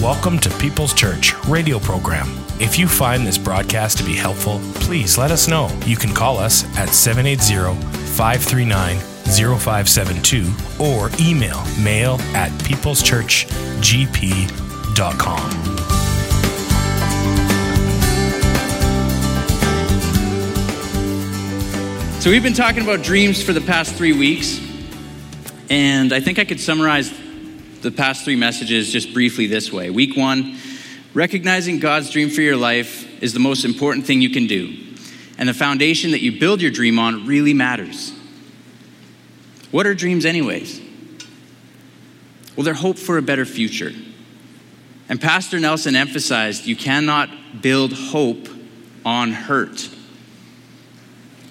Welcome to People's Church radio program. If you find this broadcast to be helpful, please let us know. You can call us at 780 539 0572 or email mail at peopleschurchgp.com. So, we've been talking about dreams for the past three weeks, and I think I could summarize the past three messages just briefly this way. Week one, recognizing God's dream for your life is the most important thing you can do, and the foundation that you build your dream on really matters. What are dreams, anyways? Well, they're hope for a better future. And Pastor Nelson emphasized you cannot build hope on hurt.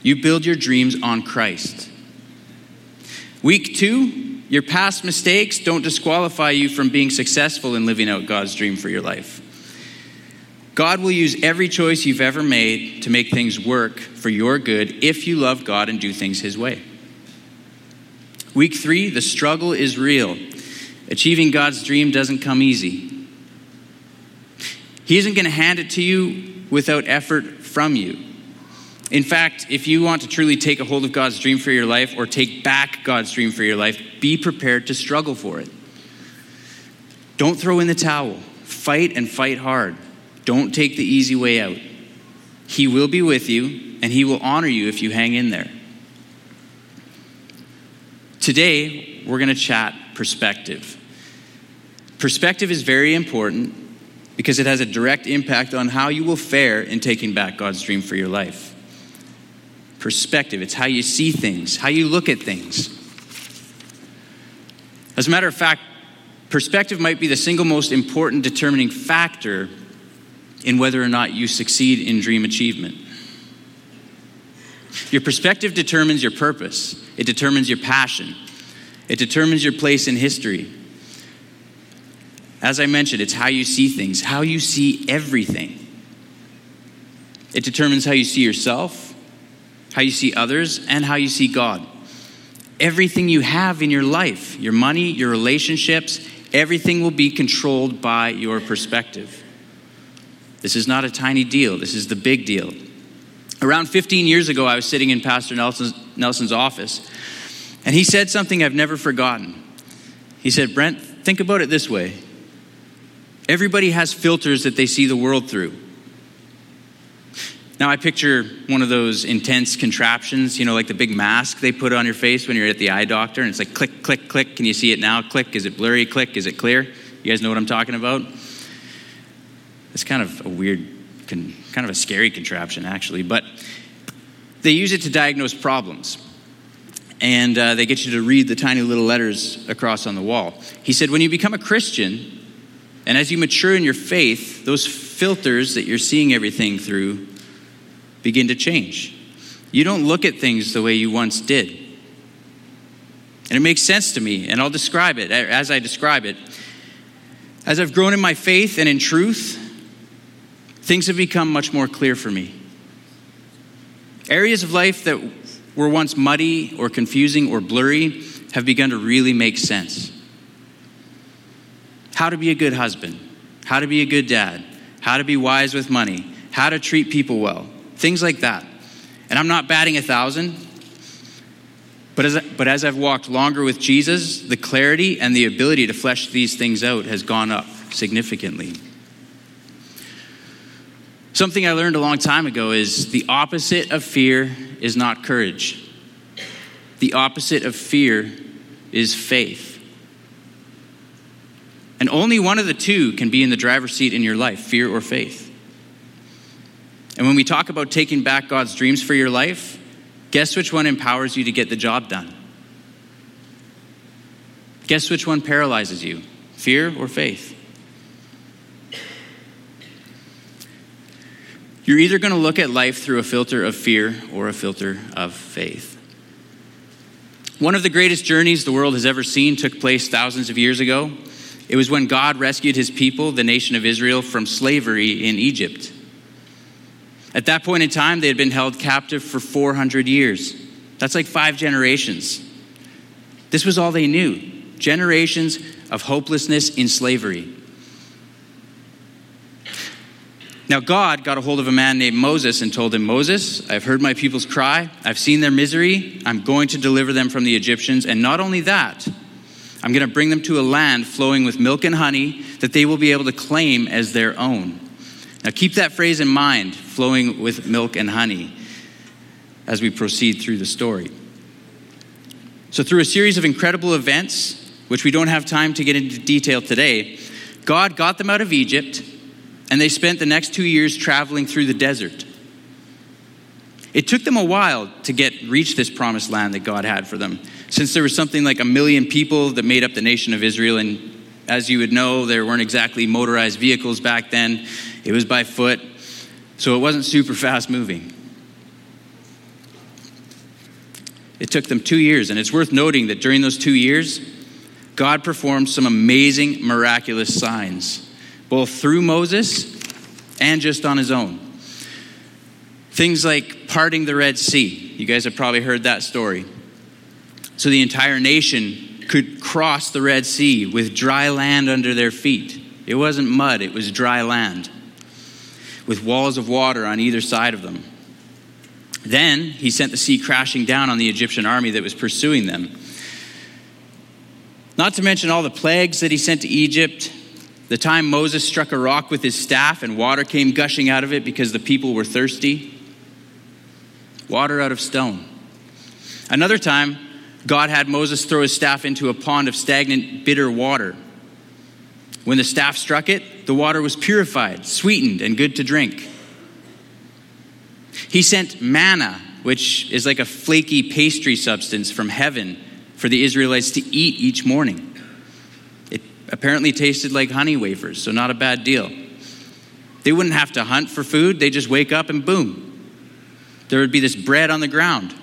You build your dreams on Christ. Week two, your past mistakes don't disqualify you from being successful in living out God's dream for your life. God will use every choice you've ever made to make things work for your good if you love God and do things His way. Week three, the struggle is real. Achieving God's dream doesn't come easy. He isn't going to hand it to you without effort from you. In fact, if you want to truly take a hold of God's dream for your life or take back God's dream for your life, be prepared to struggle for it. Don't throw in the towel. Fight and fight hard. Don't take the easy way out. He will be with you, and He will honor you if you hang in there. Today, we're going to chat perspective. Perspective is very important because it has a direct impact on how you will fare in taking back God's dream for your life perspective. It's how you see things, how you look at things. As a matter of fact, perspective might be the single most important determining factor in whether or not you succeed in dream achievement. Your perspective determines your purpose, it determines your passion, it determines your place in history. As I mentioned, it's how you see things, how you see everything. It determines how you see yourself, how you see others, and how you see God. Everything you have in your life, your money, your relationships, everything will be controlled by your perspective. This is not a tiny deal, this is the big deal. Around 15 years ago, I was sitting in Pastor Nelson's, Nelson's office, and he said something I've never forgotten. He said, Brent, think about it this way everybody has filters that they see the world through. Now, I picture one of those intense contraptions, you know, like the big mask they put on your face when you're at the eye doctor, and it's like click, click, click. Can you see it now? Click. Is it blurry? Click. Is it clear? You guys know what I'm talking about? It's kind of a weird, kind of a scary contraption, actually, but they use it to diagnose problems. And uh, they get you to read the tiny little letters across on the wall. He said, when you become a Christian, and as you mature in your faith, those filters that you're seeing everything through begin to change. You don't look at things the way you once did. And it makes sense to me, and I'll describe it as I describe it. As I've grown in my faith and in truth, things have become much more clear for me. Areas of life that were once muddy or confusing or blurry have begun to really make sense. How to be a good husband, how to be a good dad, how to be wise with money, how to treat people well, things like that. And I'm not batting a thousand, but as, but as I've walked longer with Jesus, the clarity and the ability to flesh these things out has gone up significantly. Something I learned a long time ago is the opposite of fear is not courage. The opposite of fear is faith. And only one of the two can be in the driver's seat in your life fear or faith. And when we talk about taking back God's dreams for your life, guess which one empowers you to get the job done? Guess which one paralyzes you? Fear or faith? You're either going to look at life through a filter of fear or a filter of faith. One of the greatest journeys the world has ever seen took place thousands of years ago. It was when God rescued his people, the nation of Israel, from slavery in Egypt. At that point in time, they had been held captive for 400 years. That's like five generations. This was all they knew generations of hopelessness in slavery. Now, God got a hold of a man named Moses and told him, Moses, I've heard my people's cry. I've seen their misery. I'm going to deliver them from the Egyptians. And not only that, I'm going to bring them to a land flowing with milk and honey that they will be able to claim as their own. Now, keep that phrase in mind flowing with milk and honey as we proceed through the story. So, through a series of incredible events, which we don't have time to get into detail today, God got them out of Egypt and they spent the next two years traveling through the desert. It took them a while to get reach this promised land that God had for them, since there was something like a million people that made up the nation of Israel. And as you would know, there weren't exactly motorized vehicles back then. It was by foot, so it wasn't super fast moving. It took them two years, and it's worth noting that during those two years, God performed some amazing, miraculous signs both through Moses and just on his own. Things like parting the Red Sea. You guys have probably heard that story. So the entire nation could cross the Red Sea with dry land under their feet. It wasn't mud, it was dry land with walls of water on either side of them. Then he sent the sea crashing down on the Egyptian army that was pursuing them. Not to mention all the plagues that he sent to Egypt the time Moses struck a rock with his staff and water came gushing out of it because the people were thirsty. Water out of stone. Another time, God had Moses throw his staff into a pond of stagnant, bitter water. When the staff struck it, the water was purified, sweetened, and good to drink. He sent manna, which is like a flaky pastry substance from heaven for the Israelites to eat each morning It apparently tasted like honey wafers, so not a bad deal. They wouldn't have to hunt for food, they just wake up and boom. There would be this bread on the ground.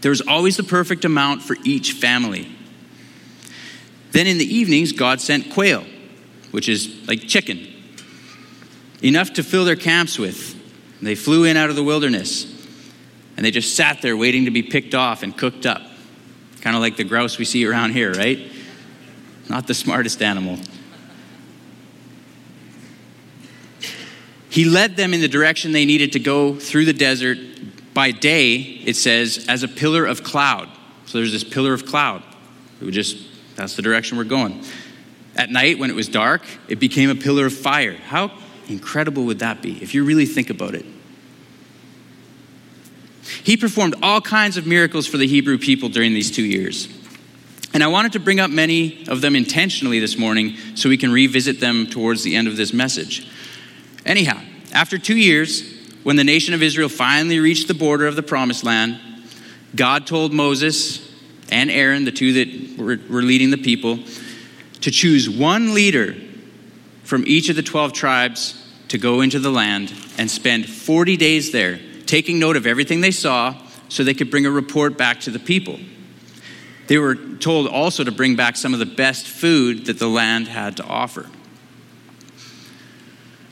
There was always the perfect amount for each family. Then in the evenings, God sent quail, which is like chicken, enough to fill their camps with. They flew in out of the wilderness and they just sat there waiting to be picked off and cooked up. Kind of like the grouse we see around here, right? not the smartest animal. He led them in the direction they needed to go through the desert by day, it says, as a pillar of cloud. So there's this pillar of cloud. It would just, that's the direction we're going. At night, when it was dark, it became a pillar of fire. How incredible would that be if you really think about it? He performed all kinds of miracles for the Hebrew people during these two years. And I wanted to bring up many of them intentionally this morning so we can revisit them towards the end of this message. Anyhow, after two years, when the nation of Israel finally reached the border of the promised land, God told Moses and Aaron, the two that were, leading the people, to choose one leader from each of the 12 tribes to go into the land and spend 40 days there, taking note of everything they saw so they could bring a report back to the people. They were told also to bring back some of the best food that the land had to offer.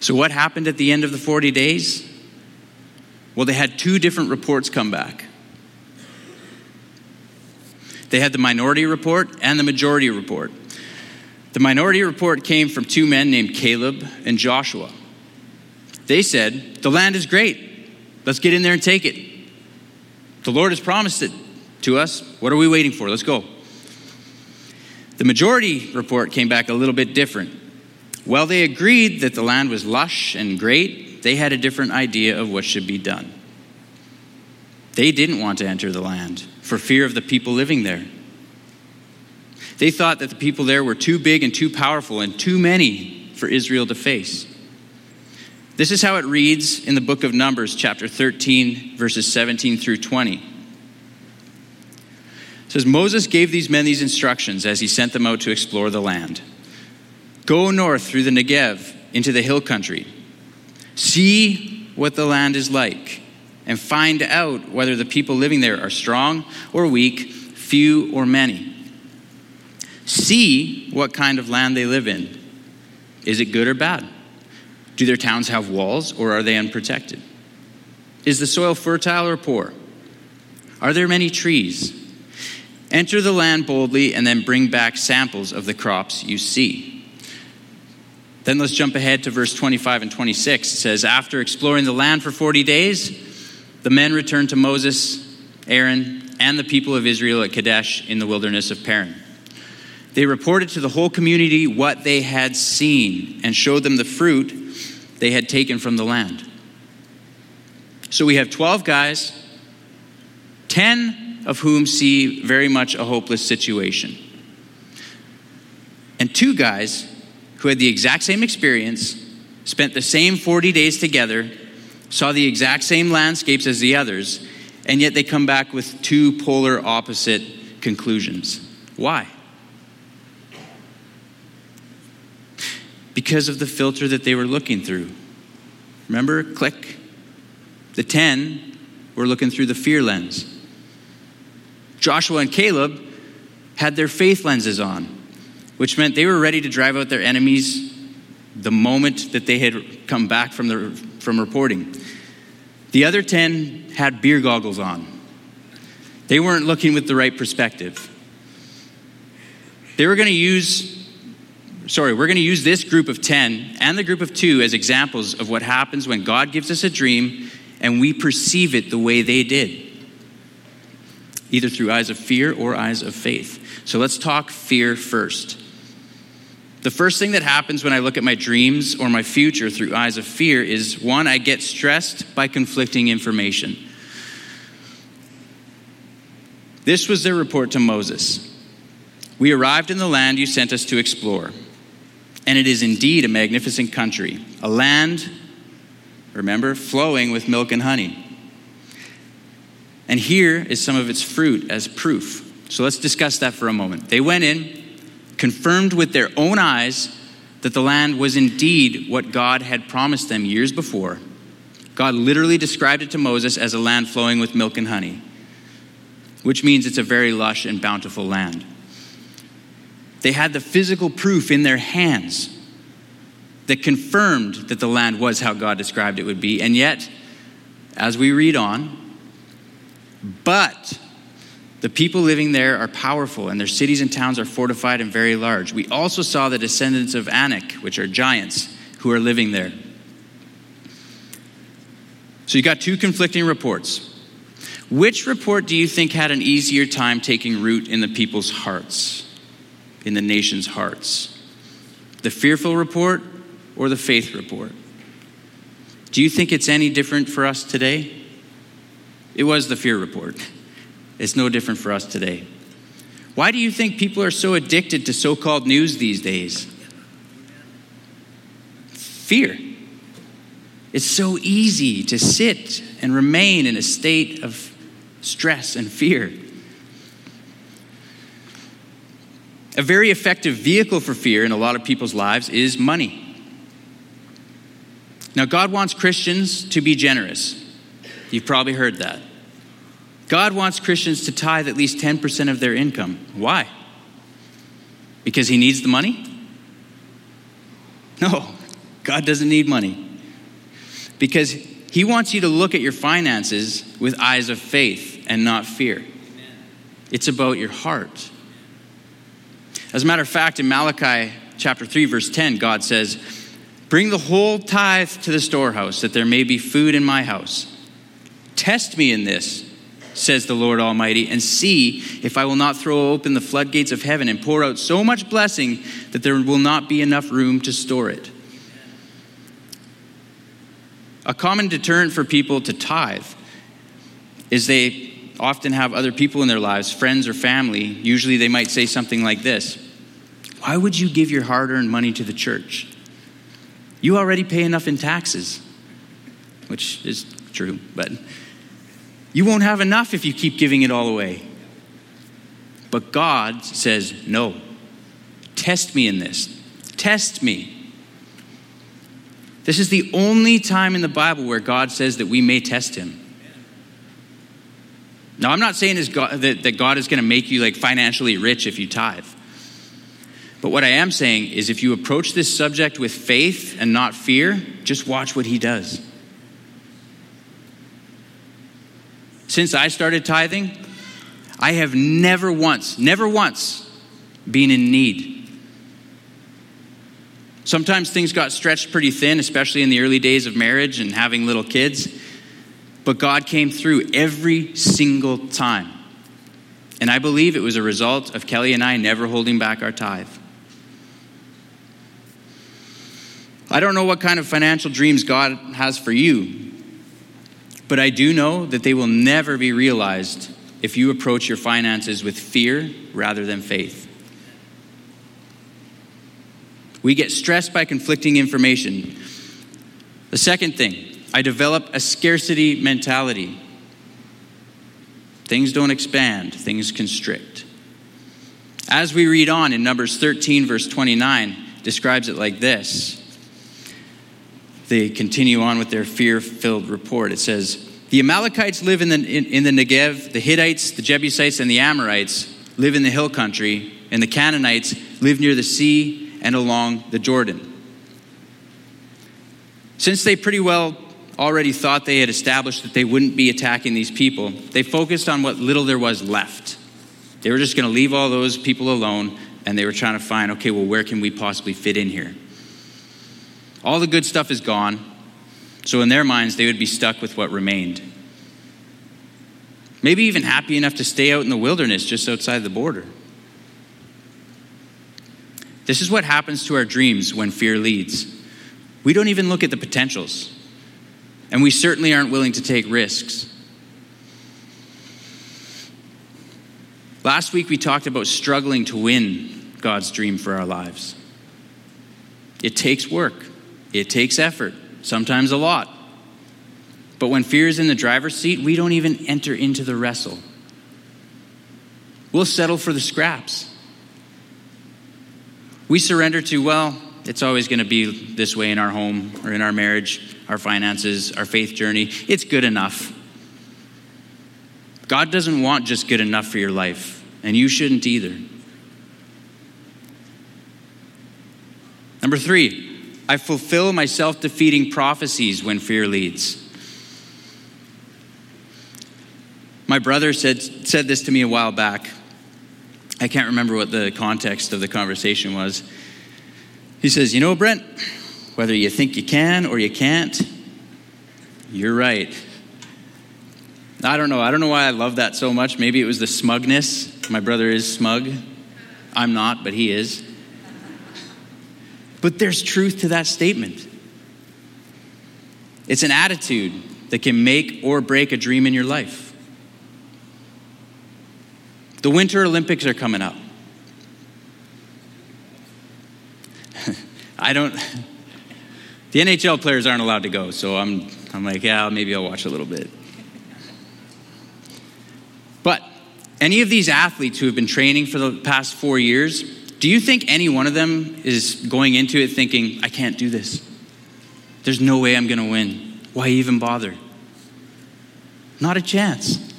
So, what happened at the end of the 40 days? Well, they had two different reports come back. They had the minority report and the majority report. The minority report came from two men named Caleb and Joshua. They said, The land is great. Let's get in there and take it. The Lord has promised it to us. What are we waiting for? Let's go. The majority report came back a little bit different. While they agreed that the land was lush and great, they had a different idea of what should be done. They didn't want to enter the land for fear of the people living there. They thought that the people there were too big and too powerful and too many for Israel to face. This is how it reads in the book of Numbers, chapter 13, verses 17 through 20 says Moses gave these men these instructions as he sent them out to explore the land. Go north through the Negev into the hill country. See what the land is like and find out whether the people living there are strong or weak, few or many. See what kind of land they live in. Is it good or bad? Do their towns have walls or are they unprotected? Is the soil fertile or poor? Are there many trees? Enter the land boldly and then bring back samples of the crops you see. Then let's jump ahead to verse 25 and 26. It says, After exploring the land for 40 days, the men returned to Moses, Aaron, and the people of Israel at Kadesh in the wilderness of Paran. They reported to the whole community what they had seen and showed them the fruit they had taken from the land. So we have 12 guys, 10 of whom see very much a hopeless situation. And two guys who had the exact same experience, spent the same 40 days together, saw the exact same landscapes as the others, and yet they come back with two polar opposite conclusions. Why? Because of the filter that they were looking through. Remember, click. The 10 were looking through the fear lens. Joshua and Caleb had their faith lenses on, which meant they were ready to drive out their enemies the moment that they had come back from, the, from reporting. The other 10 had beer goggles on. They weren't looking with the right perspective. They were going to use, sorry, we're going to use this group of 10 and the group of two as examples of what happens when God gives us a dream and we perceive it the way they did, either through eyes of fear or eyes of faith. So let's talk fear first. The first thing that happens when I look at my dreams or my future through eyes of fear is one, I get stressed by conflicting information. This was their report to Moses. We arrived in the land you sent us to explore, and it is indeed a magnificent country, a land remember, flowing with milk and honey. And here is some of its fruit as proof. So let's discuss that for a moment. They went in, confirmed with their own eyes that the land was indeed what God had promised them years before. God literally described it to Moses as a land flowing with milk and honey, which means it's a very lush and bountiful land. They had the physical proof in their hands that confirmed that the land was how God described it would be. And yet, as we read on, but the people living there are powerful, and their cities and towns are fortified and very large. We also saw the descendants of Anak, which are giants, who are living there. So you got two conflicting reports. Which report do you think had an easier time taking root in the people's hearts, in the nation's hearts? The fearful report or the faith report. Do you think it's any different for us today? It was the fear report. It's no different for us today. Why do you think people are so addicted to so called news these days? Fear. It's so easy to sit and remain in a state of stress and fear. A very effective vehicle for fear in a lot of people's lives is money. Now, God wants Christians to be generous. You've probably heard that. God wants Christians to tithe at least 10% of their income. Why? Because He needs the money? No, God doesn't need money. Because He wants you to look at your finances with eyes of faith and not fear. It's about your heart. As a matter of fact, in Malachi chapter 3, verse 10, God says, Bring the whole tithe to the storehouse, that there may be food in my house. Test me in this, says the Lord Almighty, and see if I will not throw open the floodgates of heaven and pour out so much blessing that there will not be enough room to store it. A common deterrent for people to tithe is they often have other people in their lives, friends or family. Usually they might say something like this Why would you give your hard earned money to the church? You already pay enough in taxes, which is true, but you won't have enough if you keep giving it all away. But God says, No. Test me in this. Test me. This is the only time in the Bible where God says that we may test him. Now, I'm not saying that God is going to make you like financially rich if you tithe. But what I am saying is if you approach this subject with faith and not fear, just watch what he does. Since I started tithing, I have never once, never once been in need. Sometimes things got stretched pretty thin, especially in the early days of marriage and having little kids. But God came through every single time. And I believe it was a result of Kelly and I never holding back our tithe. I don't know what kind of financial dreams God has for you, but I do know that they will never be realized if you approach your finances with fear rather than faith. We get stressed by conflicting information. The second thing, I develop a scarcity mentality. Things don't expand, things constrict. As we read on in Numbers 13, verse 29, describes it like this. They continue on with their fear filled report. It says, The Amalekites live in the, in, in the Negev, the Hittites, the Jebusites, and the Amorites live in the hill country, and the Canaanites live near the sea and along the Jordan. Since they pretty well already thought they had established that they wouldn't be attacking these people, they focused on what little there was left. They were just going to leave all those people alone, and they were trying to find, okay, well, where can we possibly fit in here? All the good stuff is gone, so in their minds, they would be stuck with what remained. Maybe even happy enough to stay out in the wilderness just outside the border. This is what happens to our dreams when fear leads. We don't even look at the potentials, and we certainly aren't willing to take risks. Last week, we talked about struggling to win God's dream for our lives. It takes work, it takes effort, sometimes a lot. But when fear is in the driver's seat, we don't even enter into the wrestle. We'll settle for the scraps. We surrender to, well, it's always going to be this way in our home or in our marriage, our finances, our faith journey. It's good enough. God doesn't want just good enough for your life, and you shouldn't either. Number three, I fulfill my self defeating prophecies when fear leads. My brother said, said this to me a while back. I can't remember what the context of the conversation was. He says, You know, Brent, whether you think you can or you can't, you're right. I don't know. I don't know why I love that so much. Maybe it was the smugness. My brother is smug. I'm not, but he is. But there's truth to that statement. It's an attitude that can make or break a dream in your life. The Winter Olympics are coming up. I don't, the NHL players aren't allowed to go, so I'm, I'm like, yeah, maybe I'll watch a little bit. But any of these athletes who have been training for the past four years, do you think any one of them is going into it thinking, I can't do this? There's no way I'm going to win. Why even bother? Not a chance.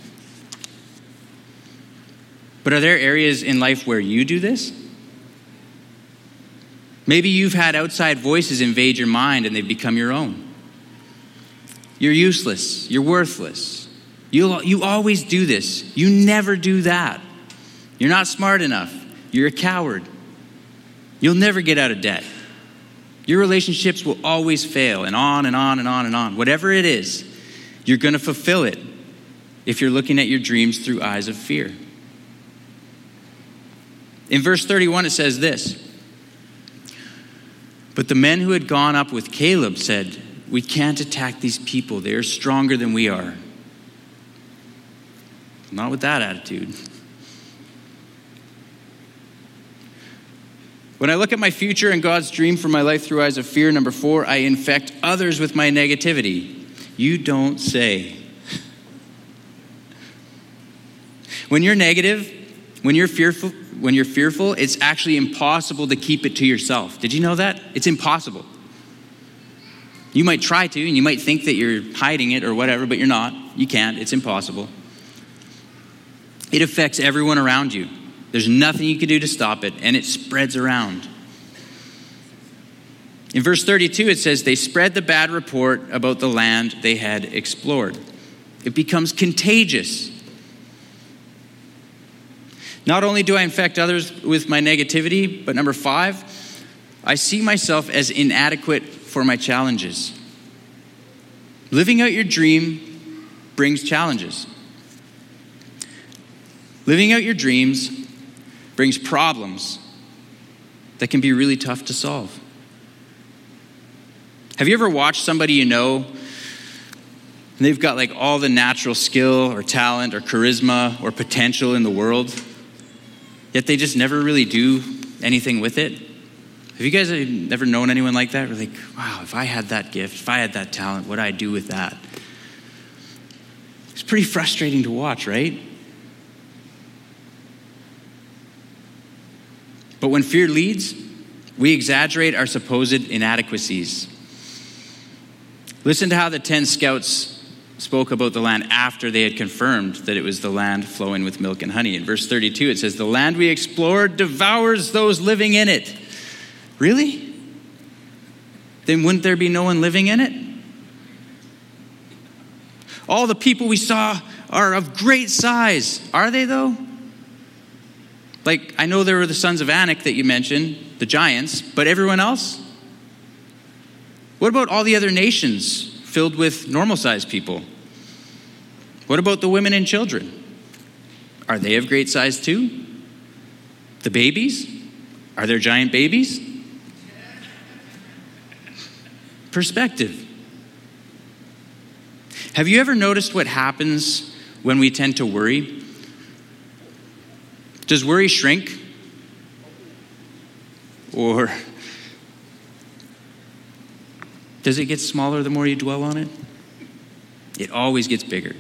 But are there areas in life where you do this? Maybe you've had outside voices invade your mind and they've become your own. You're useless. You're worthless. you you always do this. You never do that. You're not smart enough. You're a coward. You'll never get out of debt. Your relationships will always fail, and on and on and on and on. Whatever it is, you're going to fulfill it if you're looking at your dreams through eyes of fear. In verse 31, it says this But the men who had gone up with Caleb said, We can't attack these people. They are stronger than we are. Not with that attitude. When I look at my future and God's dream for my life through eyes of fear, number four, I infect others with my negativity. You don't say. When you're negative, when you're fearful, when you're fearful, it's actually impossible to keep it to yourself. Did you know that? It's impossible. You might try to, and you might think that you're hiding it or whatever, but you're not. You can't. It's impossible. It affects everyone around you. There's nothing you can do to stop it, and it spreads around. In verse 32, it says, They spread the bad report about the land they had explored. It becomes contagious. Not only do I infect others with my negativity, but number five, I see myself as inadequate for my challenges. Living out your dream brings challenges. Living out your dreams brings problems that can be really tough to solve. Have you ever watched somebody you know and they've got like all the natural skill or talent or charisma or potential in the world, yet they just never really do anything with it? Have you guys ever known anyone like that? We're like, wow, if I had that gift, if I had that talent, what would I do with that? It's pretty frustrating to watch, right? But when fear leads, we exaggerate our supposed inadequacies. Listen to how the 10 scouts spoke about the land after they had confirmed that it was the land flowing with milk and honey. In verse 32, it says, The land we explored devours those living in it. Really? Then wouldn't there be no one living in it? All the people we saw are of great size. Are they, though? Like, I know there were the sons of Anak that you mentioned, the giants, but everyone else? What about all the other nations filled with normal sized people? What about the women and children? Are they of great size too? The babies? Are there giant babies? Perspective. Have you ever noticed what happens when we tend to worry? Does worry shrink? Or does it get smaller the more you dwell on it? It always gets bigger.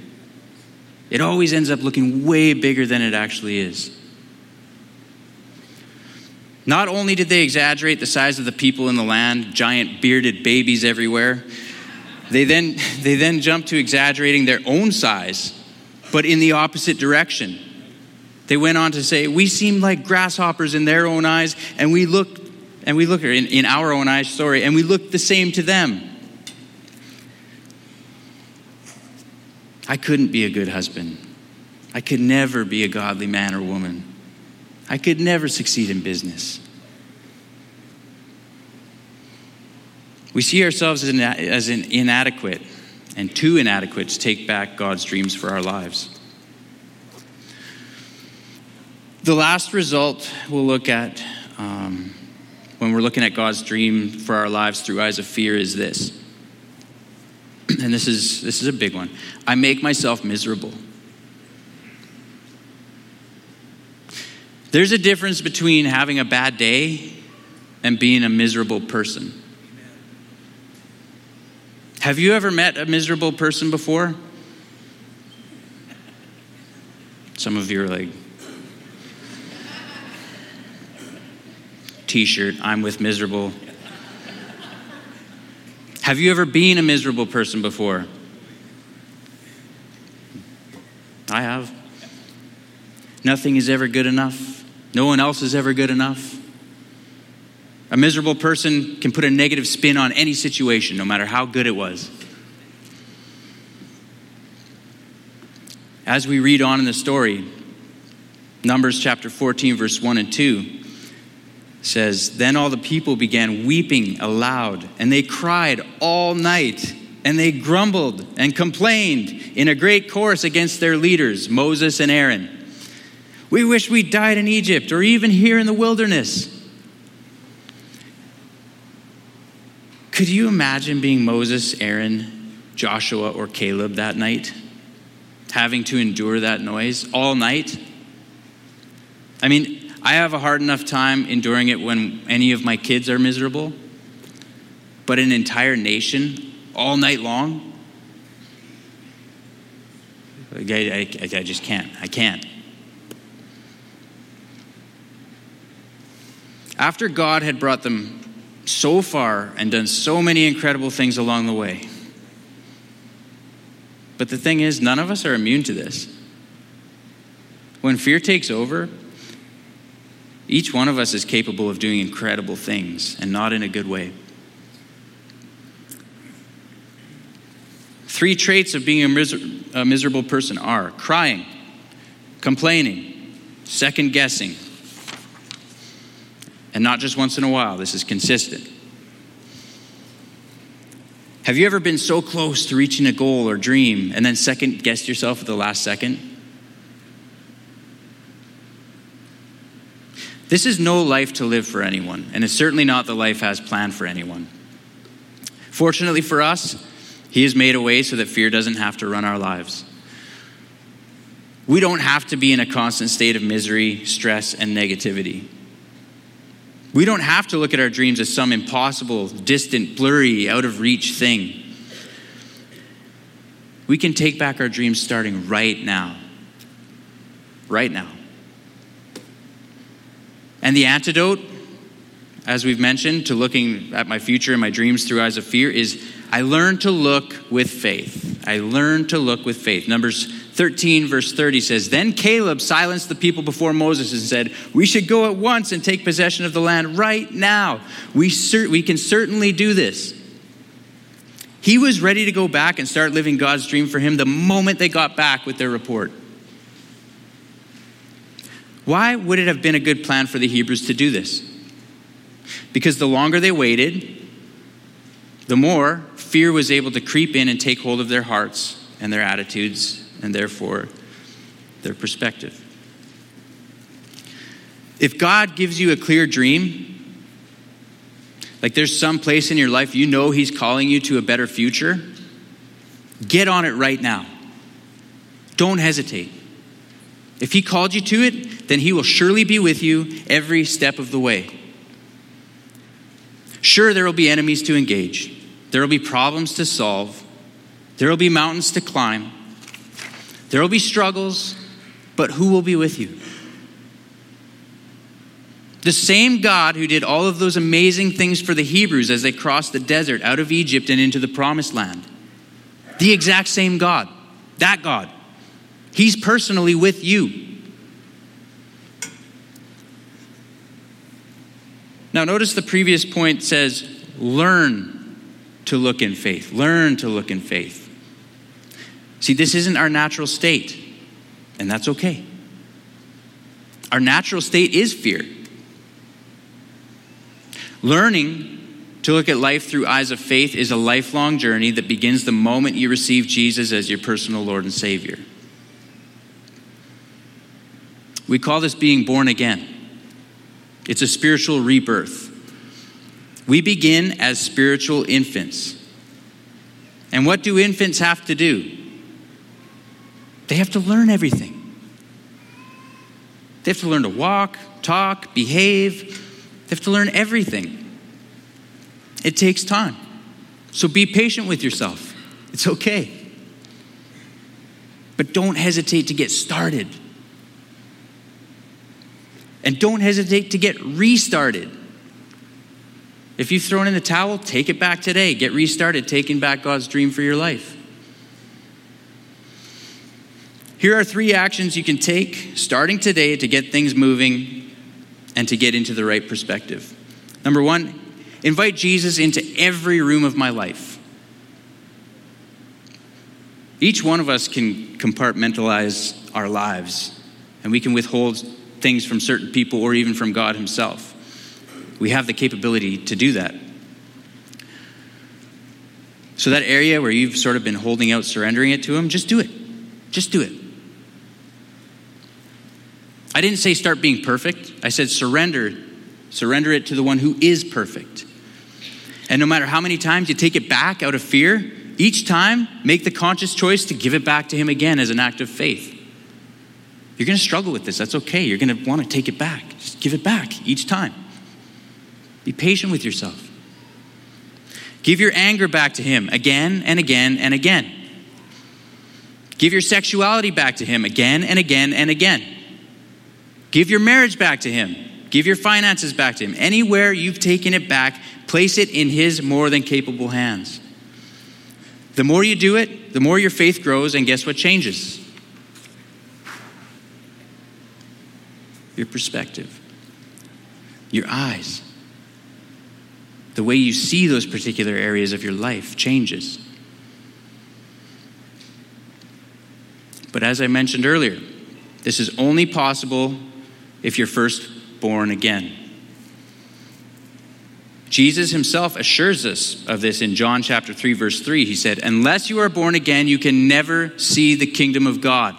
It always ends up looking way bigger than it actually is. Not only did they exaggerate the size of the people in the land, giant bearded babies everywhere, they then, they then jumped to exaggerating their own size, but in the opposite direction. They went on to say, We seem like grasshoppers in their own eyes, and we look, and we look in, in our own eyes, sorry, and we look the same to them. I couldn't be a good husband. I could never be a godly man or woman. I could never succeed in business. We see ourselves as, as an inadequate and too inadequate to take back God's dreams for our lives. The last result we'll look at um, when we're looking at God's dream for our lives through eyes of fear is this. And this is, this is a big one. I make myself miserable. There's a difference between having a bad day and being a miserable person. Have you ever met a miserable person before? Some of you are like, t shirt, I'm with miserable. Have you ever been a miserable person before? I have. Nothing is ever good enough. No one else is ever good enough. A miserable person can put a negative spin on any situation, no matter how good it was. As we read on in the story, Numbers chapter 14, verse 1 and 2, says, Then all the people began weeping aloud, and they cried all night, and they grumbled and complained in a great chorus against their leaders, Moses and Aaron. We wish we died in Egypt or even here in the wilderness. Could you imagine being Moses, Aaron, Joshua, or Caleb that night? Having to endure that noise all night? I mean, I have a hard enough time enduring it when any of my kids are miserable, but an entire nation all night long? I, I, I just can't. I can't. After God had brought them so far and done so many incredible things along the way, but the thing is, none of us are immune to this. When fear takes over, each one of us is capable of doing incredible things and not in a good way. Three traits of being a, miser- a miserable person are crying, complaining, second guessing. And not just once in a while, this is consistent. Have you ever been so close to reaching a goal or dream and then second guessed yourself at the last second? This is no life to live for anyone, and it's certainly not the life has planned for anyone. Fortunately for us, He has made a way so that fear doesn't have to run our lives. We don't have to be in a constant state of misery, stress, and negativity. We don't have to look at our dreams as some impossible, distant, blurry, out of reach thing. We can take back our dreams starting right now. Right now. And the antidote, as we've mentioned, to looking at my future and my dreams through eyes of fear is I learn to look with faith. I learn to look with faith. Numbers 13, verse 30 says Then Caleb silenced the people before Moses and said, We should go at once and take possession of the land right now. We, cer- we can certainly do this. He was ready to go back and start living God's dream for him the moment they got back with their report. Why would it have been a good plan for the Hebrews to do this? Because the longer they waited, the more fear was able to creep in and take hold of their hearts and their attitudes and therefore their perspective. If God gives you a clear dream, like there's some place in your life you know He's calling you to a better future, get on it right now. Don't hesitate. If He called you to it, then He will surely be with you every step of the way. Sure, there will be enemies to engage, there will be problems to solve, there will be mountains to climb. There will be struggles, but who will be with you? The same God who did all of those amazing things for the Hebrews as they crossed the desert out of Egypt and into the promised land. The exact same God. That God. He's personally with you. Now, notice the previous point says, learn to look in faith. Learn to look in faith. See, this isn't our natural state, and that's okay. Our natural state is fear. Learning to look at life through eyes of faith is a lifelong journey that begins the moment you receive Jesus as your personal Lord and Savior. We call this being born again. It's a spiritual rebirth. We begin as spiritual infants. And what do infants have to do? They have to learn everything. They have to learn to walk, talk, behave. They have to learn everything. It takes time. So be patient with yourself. It's okay. But don't hesitate to get started. And don't hesitate to get restarted. If you've thrown in the towel, take it back today. Get restarted, taking back God's dream for your life. Here are three actions you can take starting today to get things moving and to get into the right perspective. Number one, invite Jesus into every room of my life. Each one of us can compartmentalize our lives, and we can withhold things from certain people or even from God Himself. We have the capability to do that. So, that area where you've sort of been holding out, surrendering it to Him, just do it. Just do it. I didn't say start being perfect. I said surrender. Surrender it to the one who is perfect. And no matter how many times you take it back out of fear, each time make the conscious choice to give it back to him again as an act of faith. You're going to struggle with this. That's okay. You're going to want to take it back. Just give it back each time. Be patient with yourself. Give your anger back to him again and again and again. Give your sexuality back to him again and again and again. Give your marriage back to Him. Give your finances back to Him. Anywhere you've taken it back, place it in His more than capable hands. The more you do it, the more your faith grows, and guess what changes? Your perspective, your eyes. The way you see those particular areas of your life changes. But as I mentioned earlier, this is only possible if you're first born again. Jesus himself assures us of this in John chapter 3 verse 3. He said, "Unless you are born again, you can never see the kingdom of God."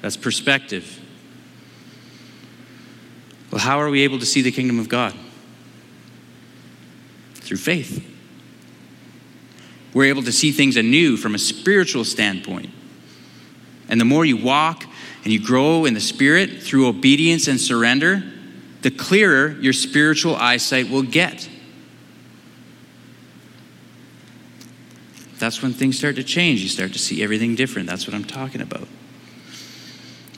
That's perspective. Well, how are we able to see the kingdom of God? Through faith. We're able to see things anew from a spiritual standpoint. And the more you walk and you grow in the Spirit through obedience and surrender, the clearer your spiritual eyesight will get. That's when things start to change. You start to see everything different. That's what I'm talking about.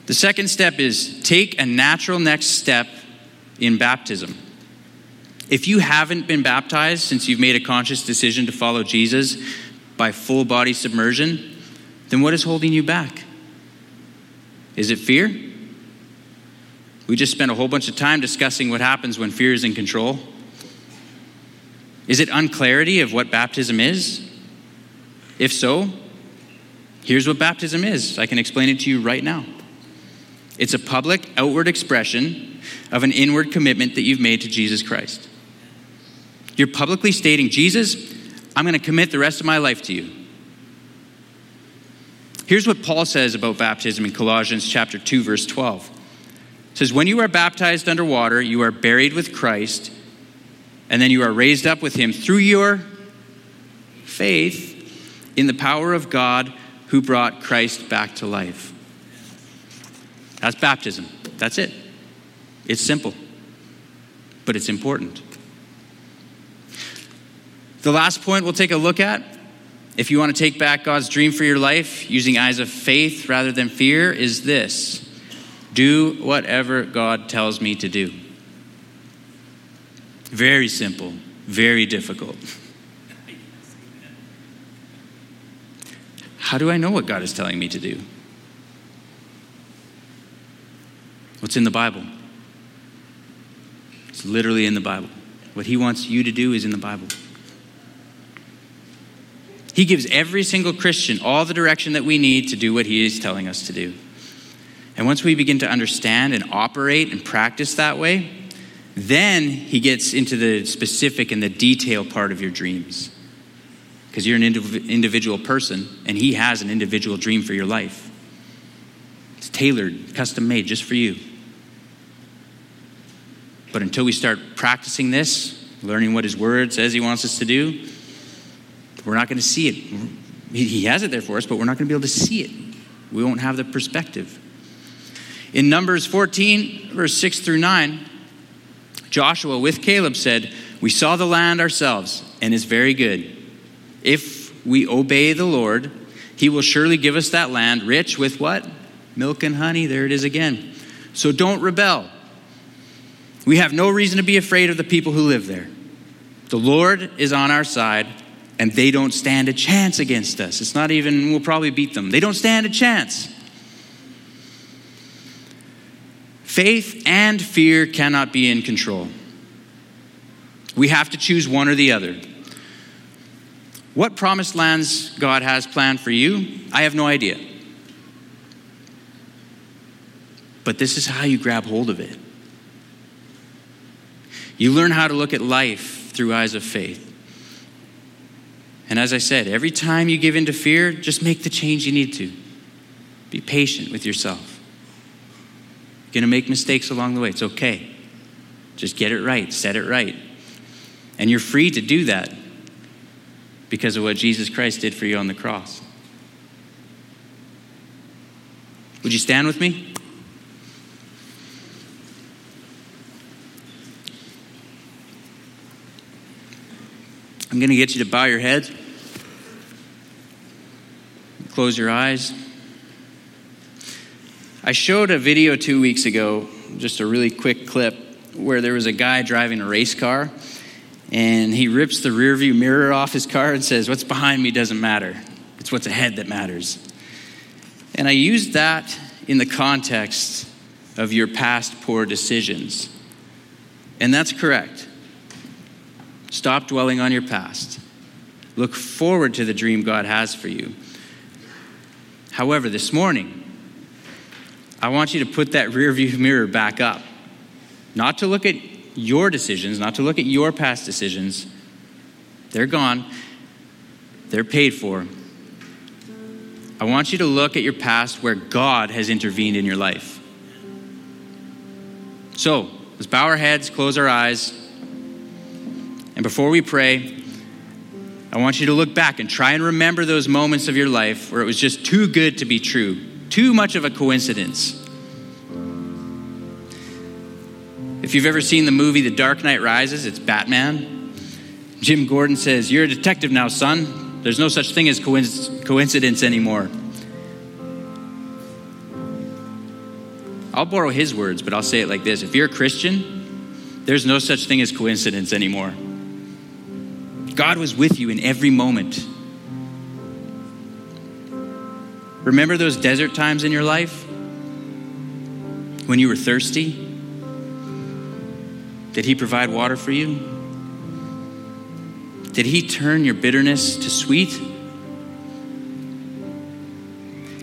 The second step is take a natural next step in baptism. If you haven't been baptized since you've made a conscious decision to follow Jesus by full body submersion, then what is holding you back? Is it fear? We just spent a whole bunch of time discussing what happens when fear is in control. Is it unclarity of what baptism is? If so, here's what baptism is. I can explain it to you right now. It's a public, outward expression of an inward commitment that you've made to Jesus Christ. You're publicly stating, Jesus, I'm going to commit the rest of my life to you. Here's what Paul says about baptism in Colossians chapter 2 verse 12. It says when you are baptized under water, you are buried with Christ, and then you are raised up with him through your faith in the power of God who brought Christ back to life. That's baptism. That's it. It's simple, but it's important. The last point we'll take a look at, if you want to take back God's dream for your life using eyes of faith rather than fear, is this do whatever God tells me to do. Very simple, very difficult. How do I know what God is telling me to do? What's in the Bible? It's literally in the Bible. What He wants you to do is in the Bible. He gives every single Christian all the direction that we need to do what He is telling us to do. And once we begin to understand and operate and practice that way, then He gets into the specific and the detail part of your dreams. Because you're an indiv- individual person, and He has an individual dream for your life. It's tailored, custom made just for you. But until we start practicing this, learning what His Word says He wants us to do, we're not going to see it. He has it there for us, but we're not going to be able to see it. We won't have the perspective. In Numbers 14, verse 6 through 9, Joshua with Caleb said, We saw the land ourselves, and it's very good. If we obey the Lord, he will surely give us that land, rich with what? Milk and honey. There it is again. So don't rebel. We have no reason to be afraid of the people who live there. The Lord is on our side and they don't stand a chance against us. It's not even, we'll probably beat them. They don't stand a chance. Faith and fear cannot be in control. We have to choose one or the other. What promised lands God has planned for you, I have no idea. But this is how you grab hold of it. You learn how to look at life through eyes of faith. And as I said, every time you give in to fear, just make the change you need to. Be patient with yourself. You're going to make mistakes along the way. It's okay. Just get it right, set it right. And you're free to do that because of what Jesus Christ did for you on the cross. Would you stand with me? I'm going to get you to bow your heads. Close your eyes. I showed a video two weeks ago, just a really quick clip, where there was a guy driving a race car and he rips the rearview mirror off his car and says, What's behind me doesn't matter. It's what's ahead that matters. And I used that in the context of your past poor decisions. And that's correct. Stop dwelling on your past. Look forward to the dream God has for you. However, this morning, I want you to put that rear view mirror back up. Not to look at your decisions, not to look at your past decisions. They're gone, they're paid for. I want you to look at your past where God has intervened in your life. So, let's bow our heads, close our eyes, and before we pray, I want you to look back and try and remember those moments of your life where it was just too good to be true, too much of a coincidence. If you've ever seen the movie The Dark Knight Rises, it's Batman. Jim Gordon says, You're a detective now, son. There's no such thing as coincidence anymore. I'll borrow his words, but I'll say it like this If you're a Christian, there's no such thing as coincidence anymore. God was with you in every moment. Remember those desert times in your life when you were thirsty? Did He provide water for you? Did He turn your bitterness to sweet?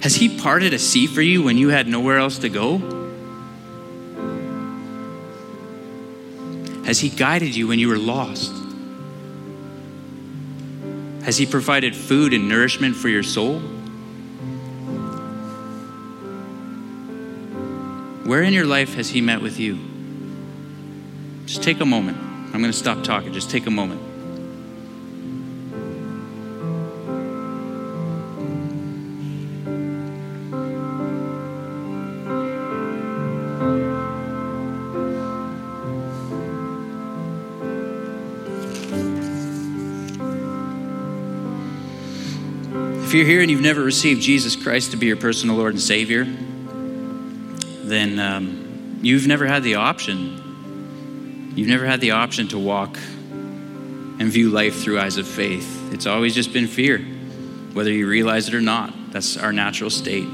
Has He parted a sea for you when you had nowhere else to go? Has He guided you when you were lost? Has He provided food and nourishment for your soul? Where in your life has He met with you? Just take a moment. I'm going to stop talking. Just take a moment. If you're here and you've never received Jesus Christ to be your personal Lord and Savior, then um, you've never had the option You've never had the option to walk and view life through eyes of faith. It's always just been fear, whether you realize it or not. That's our natural state.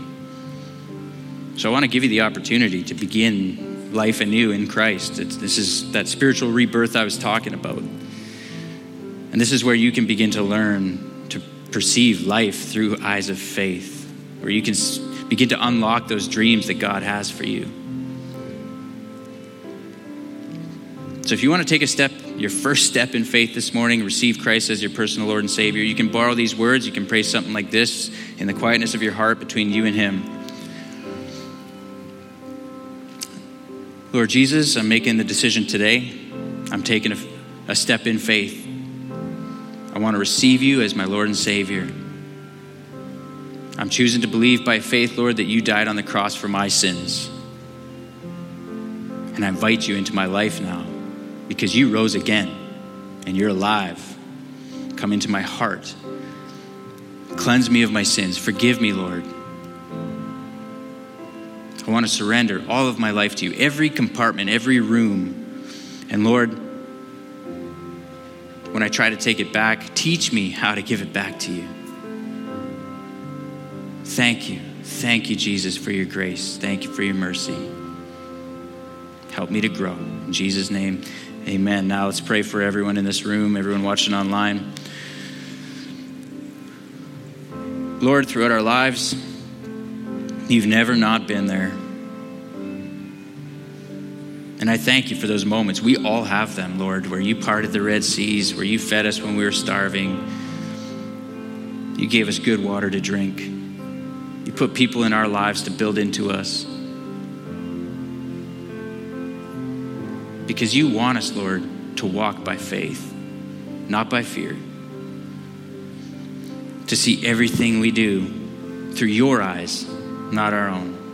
So I want to give you the opportunity to begin life anew in Christ. It's, this is that spiritual rebirth I was talking about. And this is where you can begin to learn perceive life through eyes of faith, where you can begin to unlock those dreams that God has for you. So if you want to take a step, your first step in faith this morning, receive Christ as your personal Lord and Savior, you can borrow these words. You can pray something like this in the quietness of your heart between you and Him. Lord Jesus, I'm making the decision today. I'm taking a, a step in faith. I want to receive you as my Lord and Savior. I'm choosing to believe by faith, Lord, that you died on the cross for my sins. And I invite you into my life now because you rose again and you're alive. Come into my heart. Cleanse me of my sins. Forgive me, Lord. I want to surrender all of my life to you, every compartment, every room. And Lord, when I try to take it back, teach me how to give it back to you. Thank you. Thank you, Jesus, for your grace. Thank you for your mercy. Help me to grow. In Jesus' name, Amen. Now let's pray for everyone in this room, everyone watching online. Lord, throughout our lives, you've never not been there. And I thank you for those moments. We all have them, Lord, where you parted the Red Seas, where you fed us when we were starving. You gave us good water to drink. You put people in our lives to build into us. Because you want us, Lord, to walk by faith, not by fear. To see everything we do through your eyes, not our own.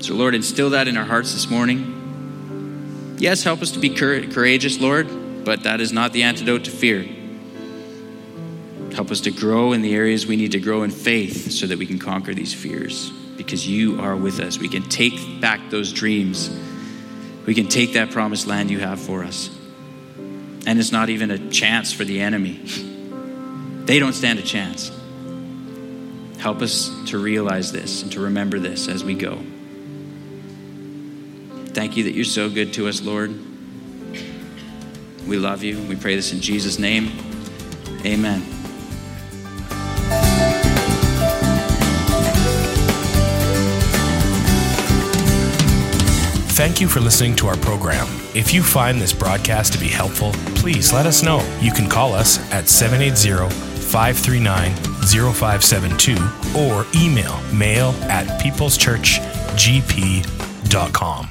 So, Lord, instill that in our hearts this morning. Yes, help us to be courageous, Lord, but that is not the antidote to fear. Help us to grow in the areas we need to grow in faith so that we can conquer these fears because you are with us. We can take back those dreams. We can take that promised land you have for us. And it's not even a chance for the enemy. They don't stand a chance. Help us to realize this and to remember this as we go. Thank you that you're so good to us, Lord. We love you. We pray this in Jesus' name. Amen. Thank you for listening to our program. If you find this broadcast to be helpful, please let us know. You can call us at 780 539 0572 or email mail at peopleschurchgp.com.